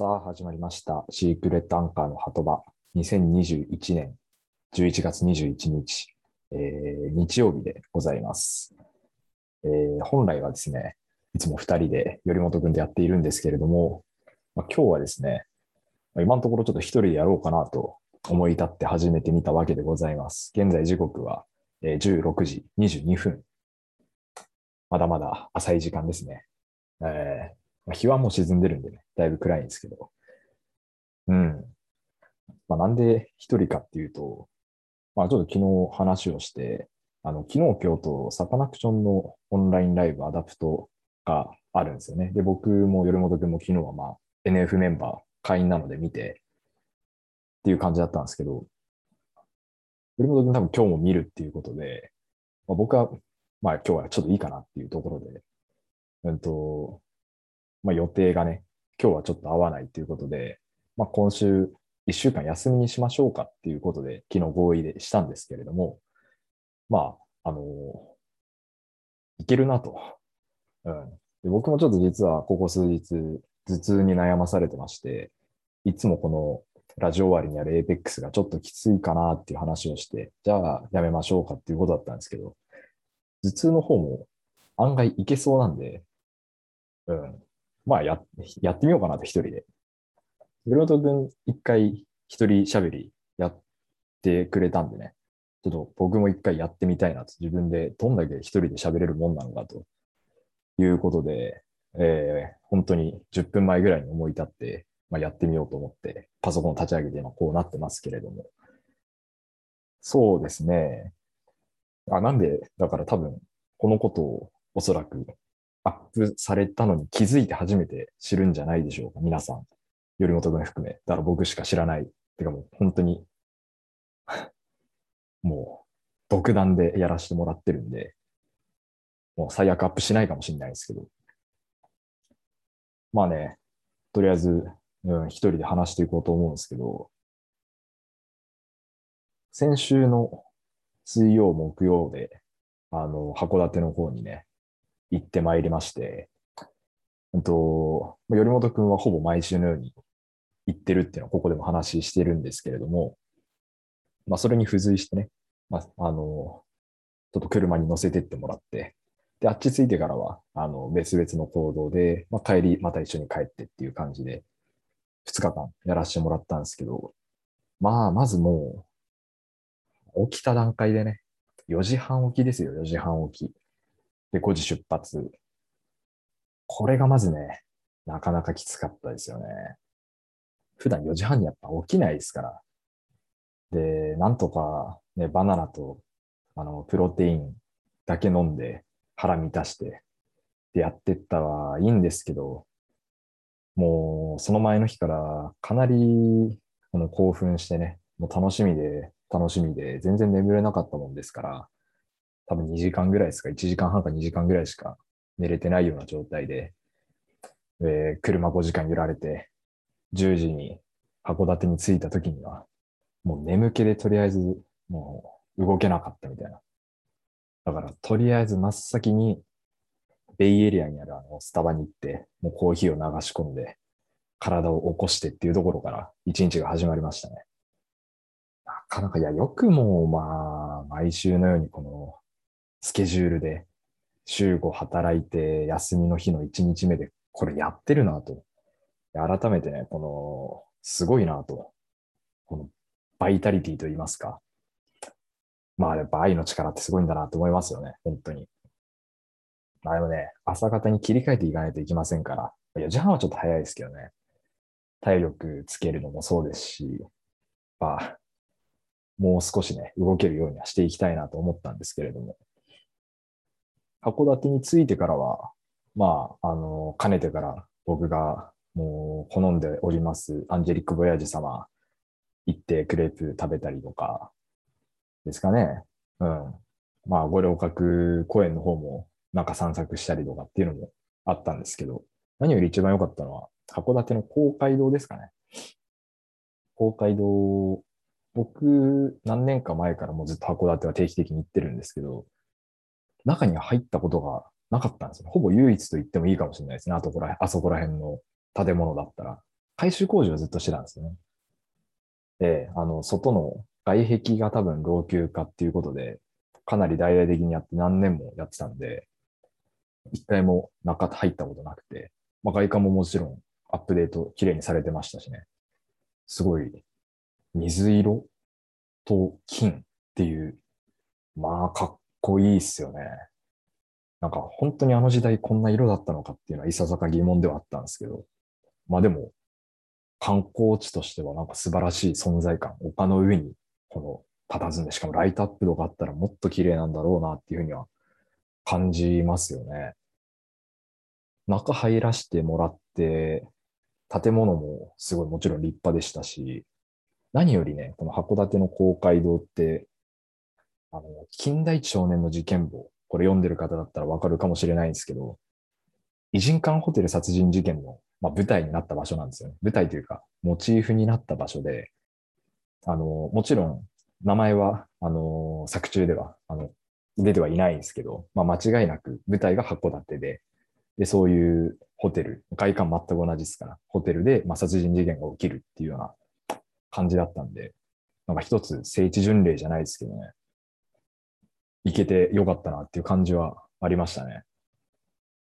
さあ、始まりました。シークレットアンカーの鳩場。2021年11月21日、えー日曜日でございます、えー本来はですね、いつも2人で頼本君でやっているんですけれども、まあ、今日はですね、ま今のところちょっと1人でやろうかなと思い立って始めてみたわけでございます。現在時刻は、え16時22分。まだまだ浅い時間ですね。えーまあ日はもう沈んでるんでね、だいぶ暗いんですけど。うん。まあ、なんで一人かっていうと、まあ、ちょっと昨日話をして、あの、昨日今日とサカナクションのオンラインライブアダプトがあるんですよね。で、僕も頼本君も昨日はまあ NF メンバー会員なので見てっていう感じだったんですけど、頼本君多分今日も見るっていうことで、まあ、僕はまあ今日はちょっといいかなっていうところで、うんと、まあ予定がね、今日はちょっと合わないということで、まあ今週1週間休みにしましょうかっていうことで、昨日合意でしたんですけれども、まあ、あのいけるなと。うん。で僕もちょっと実はここ数日、頭痛に悩まされてまして、いつもこのラジオ終わりにある APEX がちょっときついかなっていう話をして、じゃあやめましょうかっていうことだったんですけど、頭痛の方も案外いけそうなんで、うん。まあや、やってみようかなと一人で。ブロート君一回一人喋りやってくれたんでね、ちょっと僕も一回やってみたいなと、自分でどんだけ一人で喋れるもんなのかということで、えー本当に10分前ぐらいに思い立って、まあ、やってみようと思って、パソコン立ち上げて今こうなってますけれども。そうですね。あ、なんで、だから多分、このことをおそらくアップされたのに気づいて初めて知るんじゃないでしょうか。皆さん。頼本君含め。だから僕しか知らない。てかもう本当に、もう、独断でやらせてもらってるんで、もう最悪アップしないかもしれないですけど。まあね、とりあえず、うん、一人で話していこうと思うんですけど、先週の水曜、木曜で、あの、函館の方にね、行ってまいりまして、うんと、頼本くんはほぼ毎週のように行ってるっていうのをここでも話してるんですけれども、まあ、それに付随してね、まあ、あの、ちょっと車に乗せてってもらって、で、あっち着いてからは、あの、別々の行動で、まあ、帰り、また一緒に帰ってっていう感じで、2日間やらせてもらったんですけど、まあ、まずもう、起きた段階でね、4時半起きですよ、4時半起き。で、5時出発。これがまずね、なかなかきつかったですよね。普段4時半にやっぱ起きないですから。で、なんとかね、バナナと、あの、プロテインだけ飲んで腹満たして、で、やってったはいいんですけど、もう、その前の日からかなり、この興奮してね、もう楽しみで、楽しみで、全然眠れなかったもんですから、多分2時間ぐらいですか、1時間半か2時間ぐらいしか寝れてないような状態で、えー車5時間揺られて、10時に函館に着いた時には、もう眠気でとりあえず、もう動けなかったみたいな。だから、とりあえず真っ先に、ベイエリアにあるあのスタバに行って、もうコーヒーを流し込んで、体を起こしてっていうところから一日が始まりましたね。なかなか、いや、よくも、まあ、毎週のようにこのスケジュールで週5働いて休みの日の1日目でこれやってるなと。改めてね、この、すごいなと。このバイタリティと言いますか。まあやっぱ愛の力ってすごいんだなと思いますよね。本当に。まあでもね、朝方に切り替えていかないといけませんから。4時半はちょっと早いですけどね。体力つけるのもそうですし、まあ、もう少しね、動けるようにはしていきたいなと思ったんですけれども。函館に着いてからは、まあ、あの、かねてから僕がもう好んでおりますアンジェリック・ボヤージ様行ってクレープ食べたりとかですかね。うん。まあ、五稜郭公園の方もなんか散策したりとかっていうのもあったんですけど、何より一番良かったのは函館の公会堂ですかね。公会堂、僕何年か前からもうずっと函館は定期的に行ってるんですけど、中に入ったことがなかったんですよ。ほぼ唯一と言ってもいいかもしれないですね。あとこら、あそこら辺の建物だったら。改修工事をずっとしてたんですよね。で、あの、外の外壁が多分老朽化っていうことで、かなり大々的にやって何年もやってたんで、一回も中入ったことなくて、まあ、外観ももちろんアップデート綺麗にされてましたしね。すごい水色と金っていう、まあかっこいいっすよね。なんか本当にあの時代こんな色だったのかっていうのはいささか疑問ではあったんですけど、まあでも観光地としてはなんか素晴らしい存在感、丘の上にこの佇んで、しかもライトアップとかあったらもっと綺麗なんだろうなっていうふうには感じますよね。中入らせてもらって、建物もすごいもちろん立派でしたし、何よりね、この函館の公会堂って、あの、近代一少年の事件簿、これ読んでる方だったらわかるかもしれないんですけど、偉人館ホテル殺人事件の、まあ、舞台になった場所なんですよね。舞台というか、モチーフになった場所で、あの、もちろん、名前は、あの、作中では、あの、出てはいないんですけど、まあ、間違いなく舞台が函館で、で、そういうホテル、外観全く同じですから、ホテルで、まあ、殺人事件が起きるっていうような感じだったんで、なんか一つ聖地巡礼じゃないですけどね、行けてよかったなっていう感じはありましたね。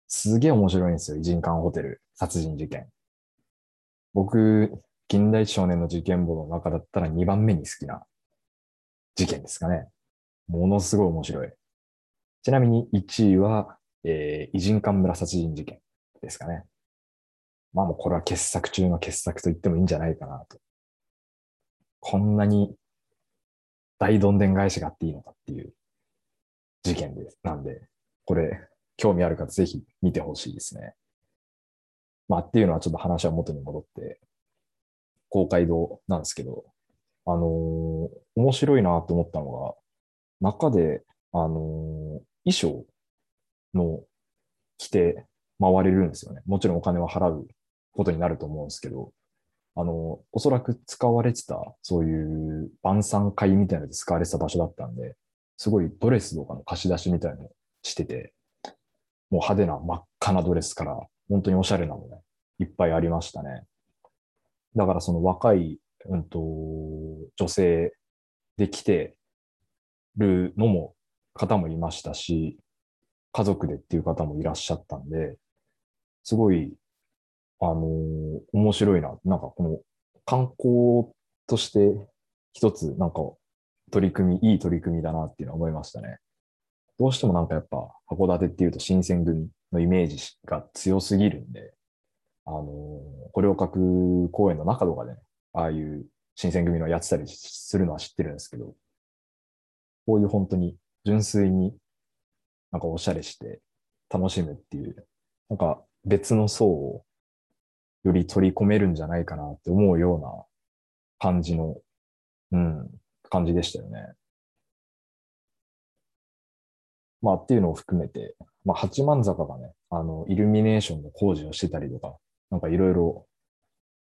すげえ面白いんですよ、偉人館ホテル殺人事件。僕、近代少年の事件簿の中だったら2番目に好きな事件ですかね。ものすごい面白い。ちなみに1位は、えー、偉人館村殺人事件ですかね。まあもうこれは傑作中の傑作と言ってもいいんじゃないかなと。こんなに大どんでん返しがあっていいのかっていう事件です。なんで、これ、興味ある方ぜひ見てほしいですね。まあっていうのはちょっと話は元に戻って、公会堂なんですけど、あのー、面白いなと思ったのが、中で、あのー、衣装の着て回れるんですよね。もちろんお金は払うことになると思うんですけど、あの、おそらく使われてた、そういう晩餐会みたいなので使われてた場所だったんで、すごいドレスとかの貸し出しみたいなのしてて、もう派手な真っ赤なドレスから、本当におしゃれなのね、いっぱいありましたね。だからその若い、うんと、女性で来てるのも、方もいましたし、家族でっていう方もいらっしゃったんで、すごいあのー、面白いな。なんかこの観光として一つなんか取り組み、いい取り組みだなっていうのは思いましたね。どうしてもなんかやっぱ函館っていうと新選組のイメージが強すぎるんで、あのー、これを書く公園の中とかでね、ああいう新選組のやってたりするのは知ってるんですけど、こういう本当に純粋になんかおしゃれして楽しむっていう、なんか別の層をより取り込めるんじゃないかなって思うような感じの、うん、感じでしたよね。まあっていうのを含めて、まあ八幡坂がね、あの、イルミネーションの工事をしてたりとか、なんかいろいろ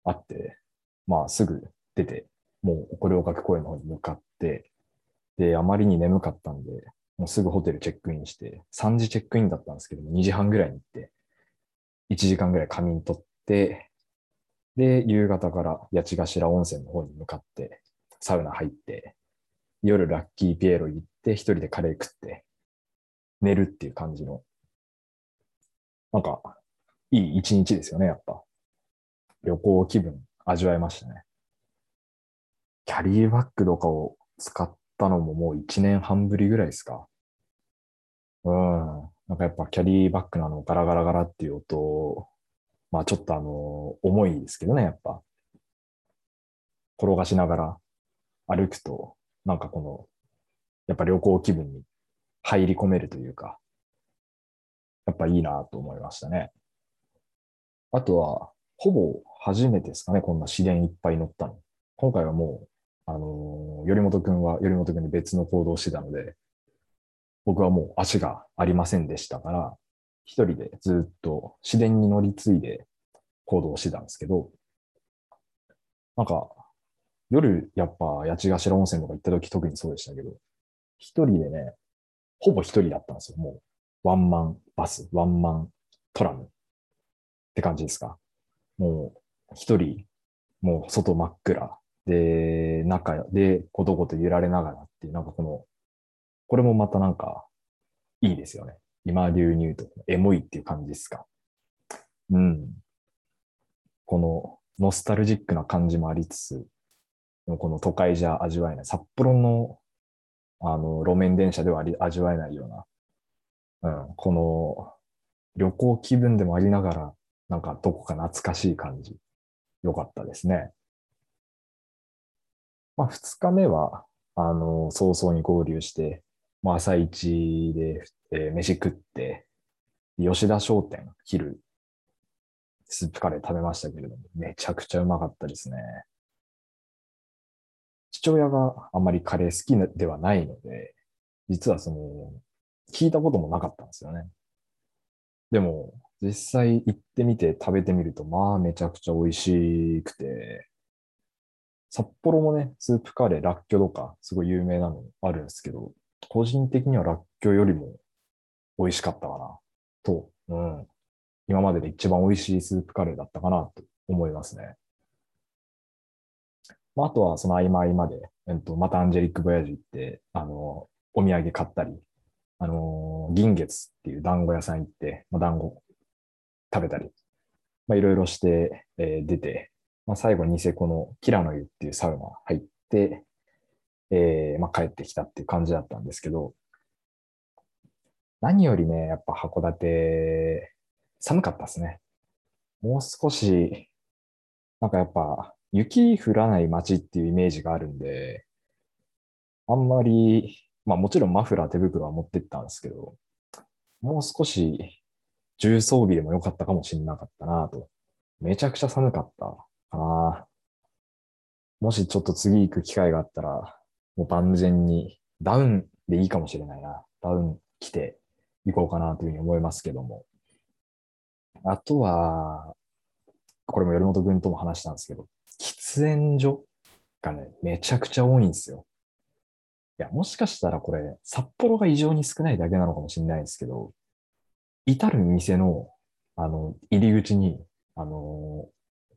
あって、まあすぐ出て、もうこれを書く公園の方に向かって、で、あまりに眠かったんで、もうすぐホテルチェックインして、3時チェックインだったんですけども、2時半ぐらいに行って、1時間ぐらい仮眠取って、で、夕方から八ヶ頭温泉の方に向かって、サウナ入って、夜ラッキーピエロ行って、一人でカレー食って、寝るっていう感じの、なんか、いい一日ですよね、やっぱ。旅行気分味わえましたね。キャリーバッグとかを使ったのももう一年半ぶりぐらいですか。うん。なんかやっぱキャリーバッグのあのガラガラガラっていう音まあちょっとあの、重いですけどね、やっぱ。転がしながら歩くと、なんかこの、やっぱ旅行気分に入り込めるというか、やっぱいいなと思いましたね。あとは、ほぼ初めてですかね、こんな市電いっぱい乗ったの。今回はもう、あのー、頼本くんは頼本くんに別の行動してたので、僕はもう足がありませんでしたから、一人でずっと市電に乗り継いで行動してたんですけど、なんか、夜やっぱ八ヶ頭温泉とか行った時特にそうでしたけど、一人でね、ほぼ一人だったんですよ。もう、ワンマンバス、ワンマントラムって感じですか。もう、一人、もう外真っ暗。で、中でことこと揺られながらっていう、なんかこの、これもまたなんか、いいですよね。今流入と、エモいっていう感じですか。うん。この、ノスタルジックな感じもありつつ、この都会じゃ味わえない。札幌の、あの、路面電車では味わえないような、うん、この、旅行気分でもありながら、なんかどこか懐かしい感じ。よかったですね。まあ、二日目は、あの、早々に合流して、まあ、朝一で、えー、飯食って、吉田商店、昼、スープカレー食べましたけれども、めちゃくちゃうまかったですね。父親があんまりカレー好きではないので、実はその、聞いたこともなかったんですよね。でも、実際行ってみて食べてみると、まあめちゃくちゃ美味しくて、札幌もね、スープカレー、ラッキョとか、すごい有名なのあるんですけど、個人的にはラッキョよりも美味しかったかな、と、うん。今までで一番美味しいスープカレーだったかな、と思いますね。まあ、あとはその合間合間で、えっと、またアンジェリック・ボヤジュ行って、あの、お土産買ったり、あの、銀月っていう団子屋さん行って、まあ、団子食べたり、まあ、いろいろして、えー、出て、まあ、最後ニセコのキラの湯っていうサウナ入って、えー、まあ、帰ってきたっていう感じだったんですけど、何よりね、やっぱ函館、寒かったですね。もう少し、なんかやっぱ、雪降らない街っていうイメージがあるんで、あんまり、まあもちろんマフラー手袋は持ってったんですけど、もう少し重装備でもよかったかもしれなかったなと。めちゃくちゃ寒かったかな。もしちょっと次行く機会があったら、もう万全にダウンでいいかもしれないな。ダウン着て行こうかなというふうに思いますけども。あとは、これも頼本君とも話したんですけど、喫煙所がね、めちゃくちゃ多いんですよ。いや、もしかしたらこれ、札幌が異常に少ないだけなのかもしれないですけど、至る店の、あの、入り口に、あの、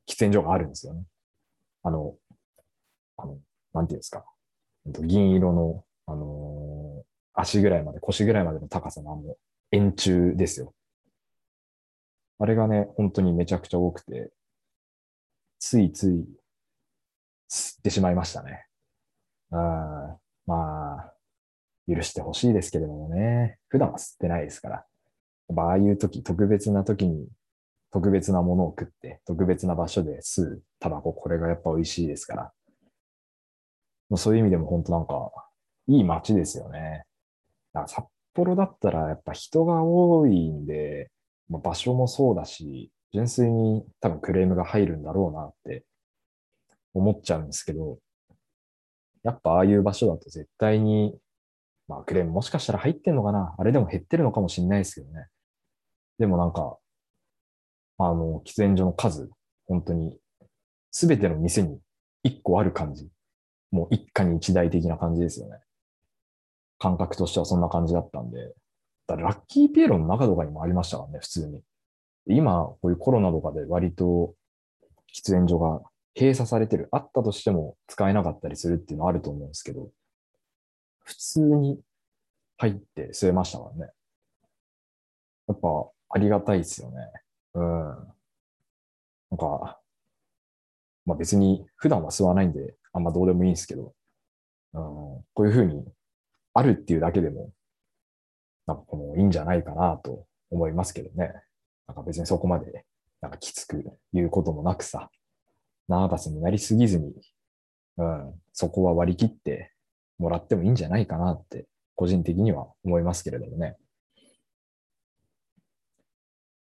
喫煙所があるんですよね。あの、あの、なんていうんですか。銀色の、あの足ぐらいまで、腰ぐらいまでの高さのあの、円柱ですよ。あれがね、本当にめちゃくちゃ多くて、ついつい吸ってしまいましたね。うん、まあ、許してほしいですけれどもね。普段は吸ってないですから。ああいう時、特別な時に特別なものを食って、特別な場所で吸うタバコ、これがやっぱ美味しいですから。そういう意味でも本当なんか、いい街ですよね。札幌だったらやっぱ人が多いんで、まあ、場所もそうだし、純粋に多分クレームが入るんだろうなって思っちゃうんですけど、やっぱああいう場所だと絶対に、まあクレームもしかしたら入ってんのかな？あれでも減ってるのかもしれないですけどね。でもなんか、あの、喫煙所の数、本当に、すべての店に一個ある感じ。もう一家に一台的な感じですよね。感覚としてはそんな感じだったんで。だラッキーピエロの中とかにもありましたからね、普通に。今、こういうコロナとかで割と喫煙所が閉鎖されてる。あったとしても使えなかったりするっていうのはあると思うんですけど、普通に入って吸えましたからね。やっぱありがたいですよね。うん。なんか、まあ別に普段は吸わないんで、あんまどうでもいいんですけど、うん、こういうふうにあるっていうだけでも、なんかこのいいんじゃないかなと思いますけどね。なんか別にそこまで、なんかきつく言うこともなくさ、ナーバスになりすぎずに、うん、そこは割り切ってもらってもいいんじゃないかなって、個人的には思いますけれどもね。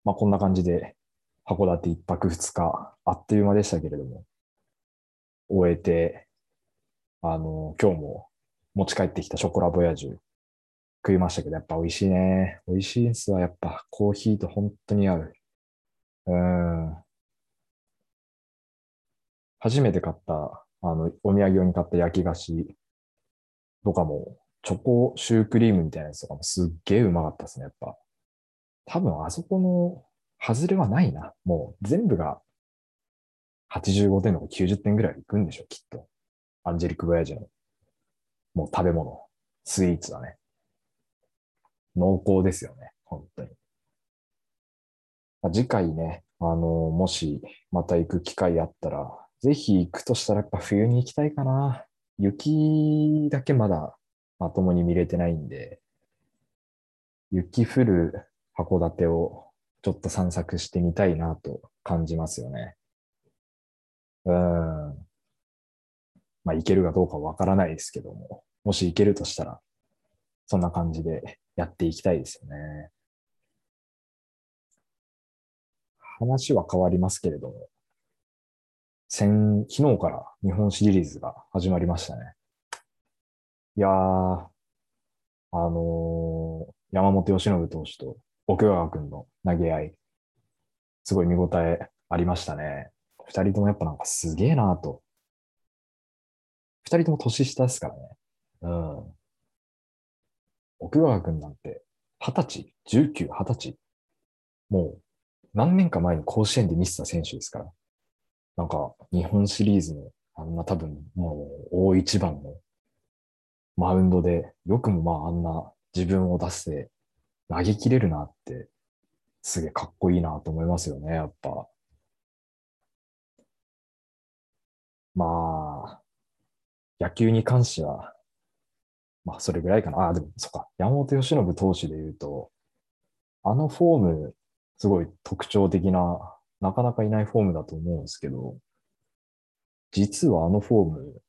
まあ、こんな感じで、函館一泊二日、あっという間でしたけれども、終えて、あの、今日も持ち帰ってきたショコラボヤージュ食いましたけど、やっぱ美味しいね。美味しいですわ。やっぱコーヒーと本当に合う。うん。初めて買った、あの、お土産用に買った焼き菓子とかも、チョコシュークリームみたいなやつとかもすっげえうまかったですね、やっぱ。多分あそこの外れはないな。もう全部が85点とか90点ぐらいいくんでしょ、きっと。アンジェリック・ボヤージの。もう食べ物、スイーツだね。濃厚ですよね、本当に。次回ね、あの、もしまた行く機会あったら、ぜひ行くとしたらやっぱ冬に行きたいかな。雪だけまだまともに見れてないんで、雪降る函館をちょっと散策してみたいなと感じますよね。うん。まあ行けるかどうかわからないですけども、もし行けるとしたら、そんな感じでやっていきたいですよね。話は変わりますけれども、先、昨日から日本シリーズが始まりましたね。いやー、あのー、山本由伸投手と奥川君の投げ合い、すごい見応えありましたね。二人ともやっぱなんかすげえなーと。二人とも年下ですからね。うん。奥川君なんて、二十歳、十九、二十歳？もう、何年か前に甲子園で見せた選手ですから。なんか、日本シリーズの、あんな多分、もう、大一番のマウンドで、よくもまあ、あんな自分を出して、投げ切れるなって、すげえかっこいいなと思いますよね、やっぱ。まあ、野球に関しては、まあ、それぐらいかな。あ、でも、そっか。山本由伸投手で言うと、あのフォーム、すごい特徴的な、なかなかいないフォームだと思うんですけど、実はあのフォーム、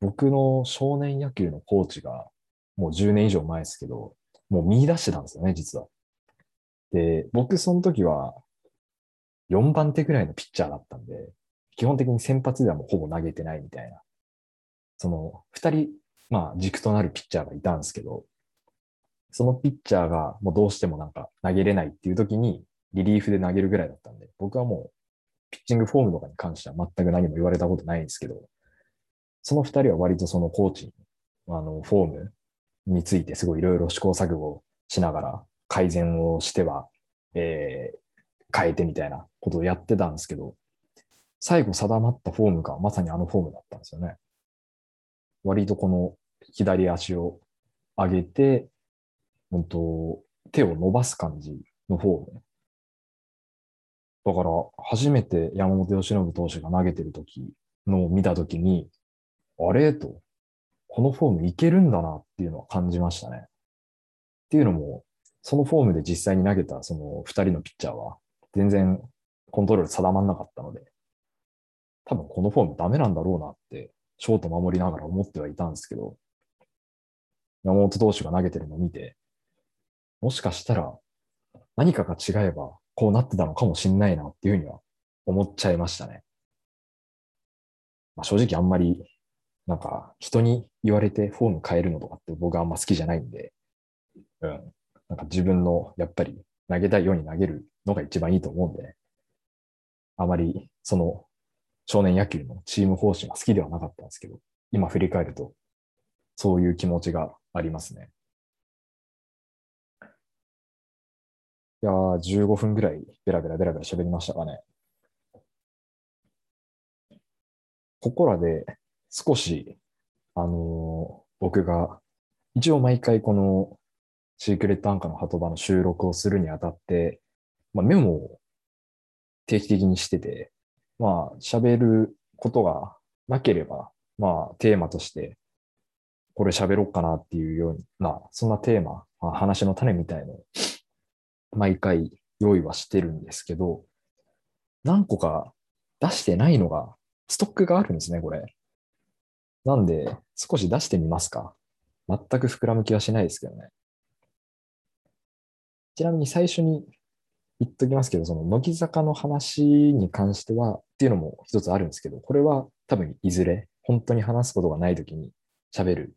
僕の少年野球のコーチが、もう10年以上前ですけど、もう見出してたんですよね、実は。で、僕その時は4番手ぐらいのピッチャーだったんで、基本的に先発ではもうほぼ投げてないみたいな。その2人、まあ軸となるピッチャーがいたんですけど、そのピッチャーがもうどうしてもなんか投げれないっていう時にリリーフで投げるぐらいだったんで、僕はもうピッチングフォームとかに関しては全く何も言われたことないんですけど、その2人は割とそのコーチに、あの、フォームについてすごいいろいろ試行錯誤しながら改善をしては、えー、変えてみたいなことをやってたんですけど、最後定まったフォームがまさにあのフォームだったんですよね。割とこの左足を上げて、うんと、手を伸ばす感じのフォーム。だから、初めて山本由伸投手が投げてる時のを見た時に、あれ？と、このフォームいけるんだなっていうのは感じましたね。っていうのも、そのフォームで実際に投げたその二人のピッチャーは、全然コントロール定まんなかったので、多分このフォームダメなんだろうなって、ショート守りながら思ってはいたんですけど、山本投手が投げてるのを見て、もしかしたら何かが違えばこうなってたのかもしんないなっていうふうには思っちゃいましたね。まあ、正直あんまりなんか人に言われてフォーム変えるのとかって僕はあんま好きじゃないんで、うん。なんか自分のやっぱり投げたいように投げるのが一番いいと思うんで、ね、あまりその少年野球のチーム方針が好きではなかったんですけど、今振り返るとそういう気持ちがありますね。いやー、15分ぐらいベラベラベラベラ喋りましたかね。ここらで少し、あのー、僕が、一応毎回このシークレットアンカーの鳩場の収録をするにあたって、まあ、メモを定期的にしてて、まあ、喋ることがなければ、まあ、テーマとして、これ喋ろうかなっていうような、そんなテーマ、まあ、話の種みたいのを、毎回用意はしてるんですけど、何個か出してないのが、ストックがあるんですね、これ。なんで、少し出してみますか。全く膨らむ気はしないですけどね。ちなみに最初に言っときますけど、その乃木坂の話に関してはっていうのも一つあるんですけど、これは多分いずれ本当に話すことがないときに喋る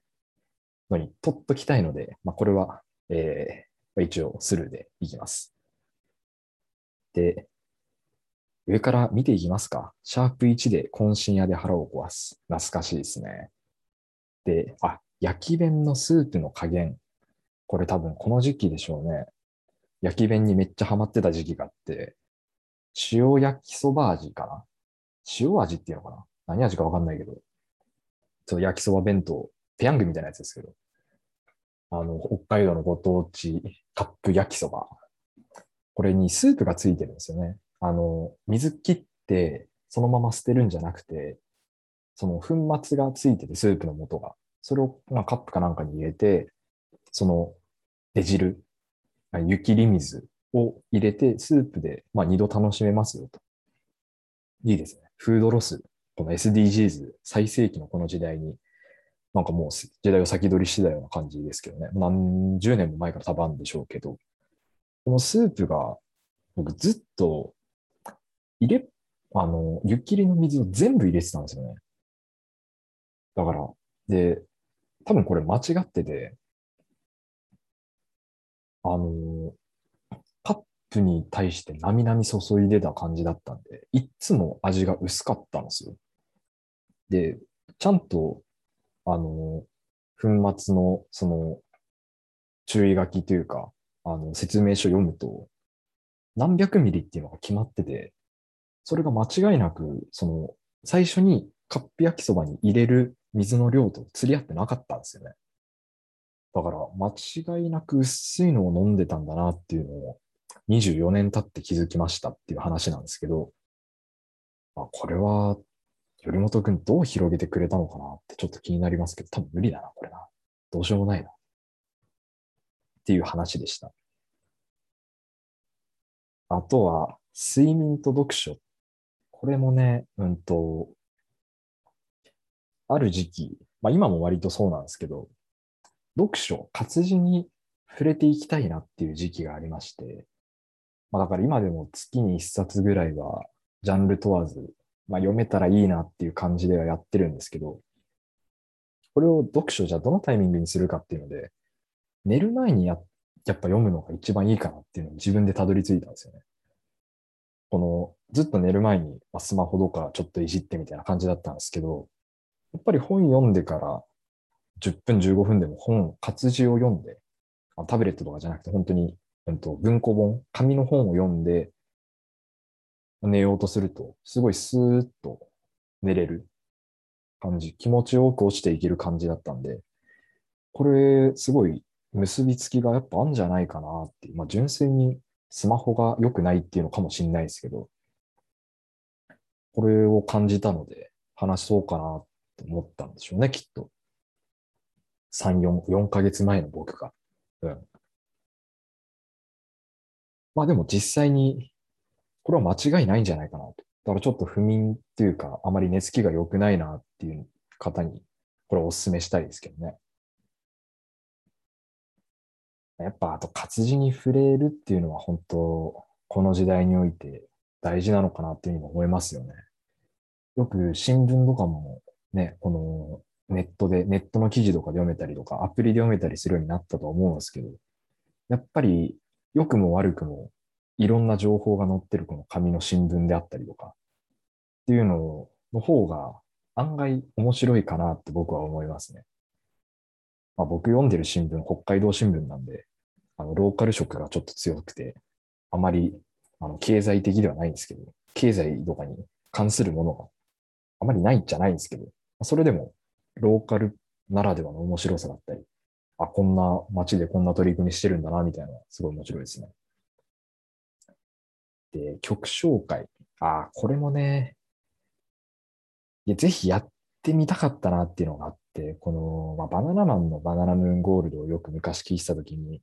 のに取っときたいので、まあ、これは、えー、一応スルーでいきます。で、上から見ていきますか。シャープ1で渾身屋で腹を壊す。懐かしいですね。で、あ、焼き弁のスープの加減。これ多分この時期でしょうね。焼き弁にめっちゃハマってた時期があって、塩焼きそば味かな塩味っていうのかな何味かわかんないけど、そう焼きそば弁当、ペヤングみたいなやつですけど、あの、北海道のご当地カップ焼きそば。これにスープがついてるんですよね。あの、水切ってそのまま捨てるんじゃなくて、その粉末がついてて、スープの素が。それを、まあ、カップかなんかに入れて、その出汁、雪り水を入れて、スープで、まあ、二度楽しめますよと。いいですね。フードロス、この SDGs 最盛期のこの時代に、なんかもう時代を先取りしてたような感じですけどね。何十年も前から多分あるんでしょうけど、このスープが、僕ずっと入れ、あの、湯切りの水を全部入れてたんですよね。だから、で、多分これ間違ってて、あの、カップに対してなみなみ注いでた感じだったんで、いつも味が薄かったんですよ。で、ちゃんと、あの、粉末の、その、注意書きというか、あの、説明書読むと、何百ミリっていうのが決まってて、それが間違いなく、その、最初にカップ焼きそばに入れる水の量と釣り合ってなかったんですよね。だから、間違いなく薄いのを飲んでたんだなっていうのを、24年経って気づきましたっていう話なんですけど、まあ、これは、頼本くんどう広げてくれたのかなってちょっと気になりますけど、多分無理だな、これな。どうしようもないな。っていう話でした。あとは、睡眠と読書これもね、うんと、ある時期、まあ今も割とそうなんですけど、読書、活字に触れていきたいなっていう時期がありまして、まあだから今でも月に一冊ぐらいは、ジャンル問わず、まあ読めたらいいなっていう感じではやってるんですけど、これを読書じゃどのタイミングにするかっていうので、寝る前にややっぱ読むのが一番いいかなっていうのを自分でたどり着いたんですよね。この、ずっと寝る前にスマホとかちょっといじってみたいな感じだったんですけど、やっぱり本読んでから10分15分でも本、活字を読んで、タブレットとかじゃなくて本当に、うんと、文庫本、紙の本を読んで寝ようとすると、すごいスーッと寝れる感じ、気持ちよく落ちていける感じだったんで、これ、すごい結びつきがやっぱあるんじゃないかなってまあ、純粋にスマホが良くないっていうのかもしれないですけど、これを感じたので話そうかなと思ったんでしょうね、きっと。3、4、4ヶ月前の僕が。うん。まあでも実際に、これは間違いないんじゃないかなと。だからちょっと不眠っていうか、あまり寝つきが良くないなっていう方に、これをお勧めしたいですけどね。やっぱ、あと活字に触れるっていうのは本当、この時代において大事なのかなっていうふうに思いますよね。よく新聞とかもね、このネットで、ネットの記事とかで読めたりとか、アプリで読めたりするようになったと思うんですけど、やっぱり良くも悪くもいろんな情報が載ってるこの紙の新聞であったりとかっていうのの方が案外面白いかなって僕は思いますね。まあ、僕読んでる新聞、北海道新聞なんで、あの、ローカル色がちょっと強くて、あまり、あの、経済的ではないんですけど、経済とかに関するものがあまりないんじゃないんですけど、それでも、ローカルならではの面白さだったり、あ、こんな街でこんな取り組みしてるんだな、みたいなすごい面白いですね。で、曲紹介。ああ、これもね、いやぜひやってみたかったなっていうのがあって、この、まあ、バナナマンのバナナムーンゴールドをよく昔聴いてたときに、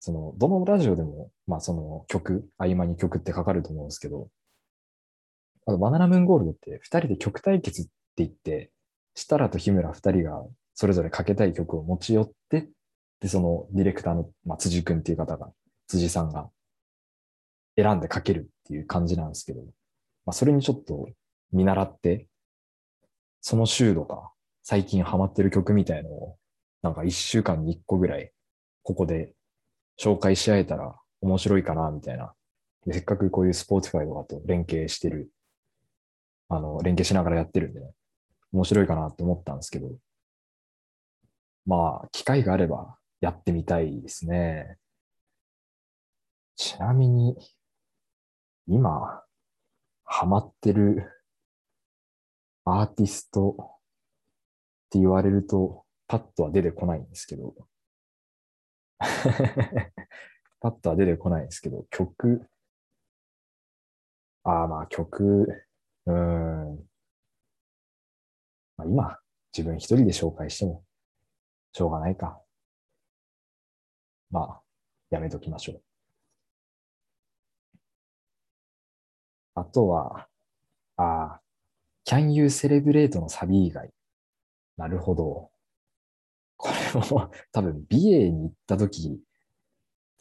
その、どのラジオでも、まあその曲、合間に曲ってかかると思うんですけど、あとバナナムーンゴールドって二人で曲対決って言って、設楽と日村二人がそれぞれかけたい曲を持ち寄って、で、そのディレクターの、まあ、辻君っていう方が、辻さんが選んでかけるっていう感じなんですけど、まあそれにちょっと見習って、その週とか最近ハマってる曲みたいのを、なんか一週間に一個ぐらい、ここで紹介し合えたら面白いかな、みたいな。せっかくこういうスポーツファイとかと連携してる、あの、連携しながらやってるんで、ね、面白いかなって思ったんですけど、まあ、機会があればやってみたいですね。ちなみに、今、ハマってるアーティストって言われると、パッとは出てこないんですけど、パッとは出てこないんですけど、曲、ああ、まあ曲、うん。まあ今、自分一人で紹介しても、しょうがないか。まあ、やめときましょう。あとは、ああ、Can You Celebrate のサビ以外。なるほど。これも多分 BA に行った時、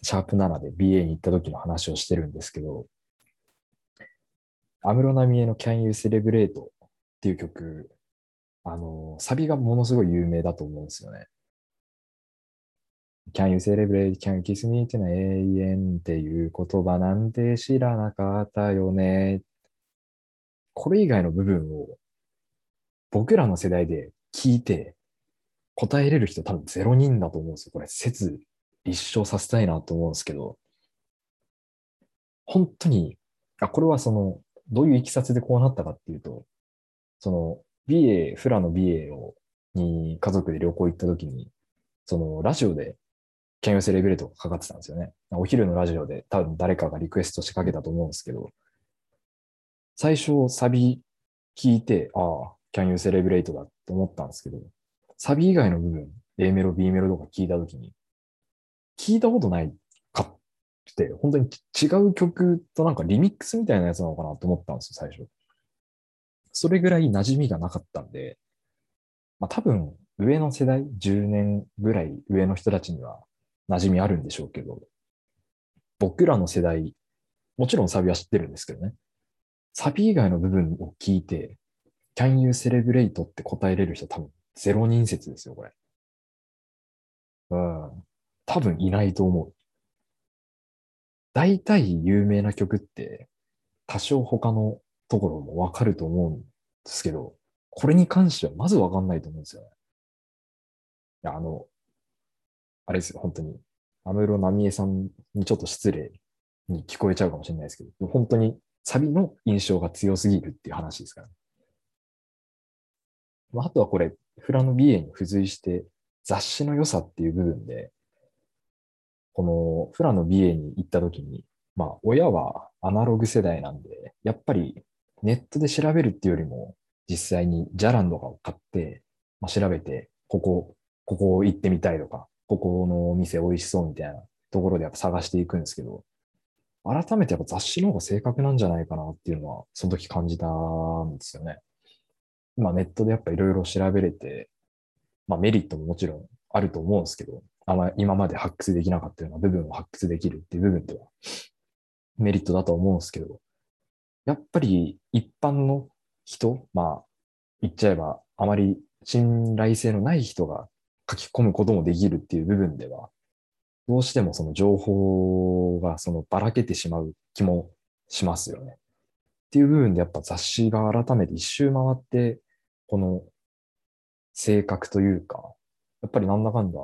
シャープ7で BA に行った時の話をしてるんですけど、安室奈美恵の Can You Celebrate っていう曲、あの、サビがものすごい有名だと思うんですよね。Can you celebrate, can you kiss me? っていうのは永遠っていう言葉なんて知らなかったよね。これ以外の部分を僕らの世代で聞いて答えれる人多分ゼロ人だと思うんですよ。これ説立証させたいなと思うんですけど、本当に、あ、これはその、どういういきさつでこうなったかっていうと、その、美瑛、フラの美瑛を、に家族で旅行行った時に、その、ラジオで、キャンヨセレブレートがかかってたんですよね。お昼のラジオで多分誰かがリクエストしてかけたと思うんですけど、最初サビ聞いて、ああ、Can You Celebrate だと思ったんですけど、サビ以外の部分、A メロ、B メロとか聞いたときに、聞いたことないかって、本当に違う曲となんかリミックスみたいなやつなのかなと思ったんですよ、最初。それぐらい馴染みがなかったんで、まあ多分上の世代、10年ぐらい上の人たちには馴染みあるんでしょうけど、僕らの世代、もちろんサビは知ってるんですけどね。サビ以外の部分を聞いて、Can you celebrate って答えれる人多分ゼロ人説ですよ、これ。うん。多分いないと思う。大体有名な曲って多少他のところもわかると思うんですけど、これに関してはまずわかんないと思うんですよね。いや、あの、あれですよ、本当に。安室奈美恵さんにちょっと失礼に聞こえちゃうかもしれないですけど、本当にサビの印象が強すぎるっていう話ですから、ね。あとはこれ、フラノビエに付随して雑誌の良さっていう部分で、このフラノビエに行った時に、まあ親はアナログ世代なんで、やっぱりネットで調べるっていうよりも、実際にジャランとかを買って、まあ、調べて、ここ、ここ行ってみたいとか、ここのお店美味しそうみたいなところでやっぱ探していくんですけど、改めてやっぱ雑誌の方が正確なんじゃないかなっていうのは、その時感じたんですよね。まあネットでやっぱいろいろ調べれて、まあメリットももちろんあると思うんですけど、あま今まで発掘できなかったような部分を発掘できるっていう部分ではメリットだと思うんですけど、やっぱり一般の人、まあ言っちゃえばあまり信頼性のない人が書き込むこともできるっていう部分では、どうしてもその情報がそのばらけてしまう気もしますよね。っていう部分でやっぱ雑誌が改めて一周回って、この性格というか、やっぱりなんだかんだ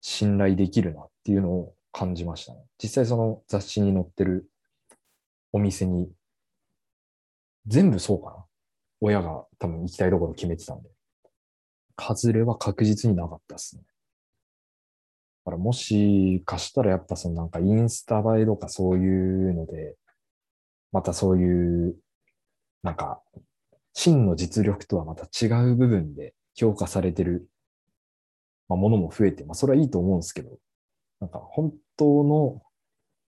信頼できるなっていうのを感じましたね。実際その雑誌に載ってるお店に全部そうかな。親が多分行きたいところ決めてたんで。外れは確実になかったですね。だからもしかしたらやっぱそのなんかインスタ映えとかそういうので、またそういう、なんか、真の実力とはまた違う部分で評価されてる、まあ、ものも増えて、まあそれはいいと思うんですけど、なんか本当の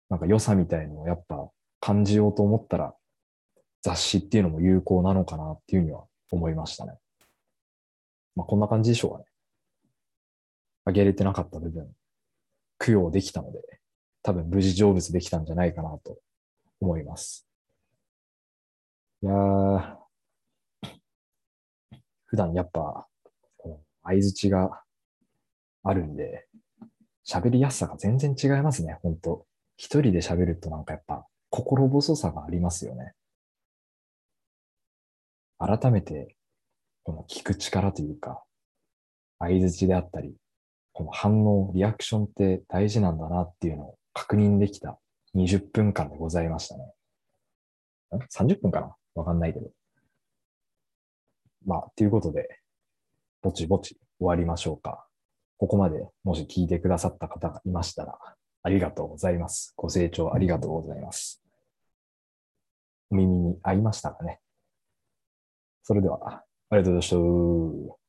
なんか良さみたいのをやっぱ感じようと思ったら、雑誌っていうのも有効なのかなっていうには思いましたね。まあこんな感じでしょうかね。あげれてなかった部分、供養できたので、多分無事成仏できたんじゃないかなと思います。いやー、普段やっぱ、この相づちがあるんで、喋りやすさが全然違いますね、本当一人で喋るとなんかやっぱ心細さがありますよね。改めて、この聞く力というか、相づちであったり、この反応、リアクションって大事なんだなっていうのを確認できた20分間でございましたね。30分かな？わかんないけど。まあ、ということで、ぼちぼち終わりましょうか。ここまでもし聞いてくださった方がいましたら、ありがとうございます。ご清聴ありがとうございます。お耳に合いましたかね？それでは、ありがとうございました。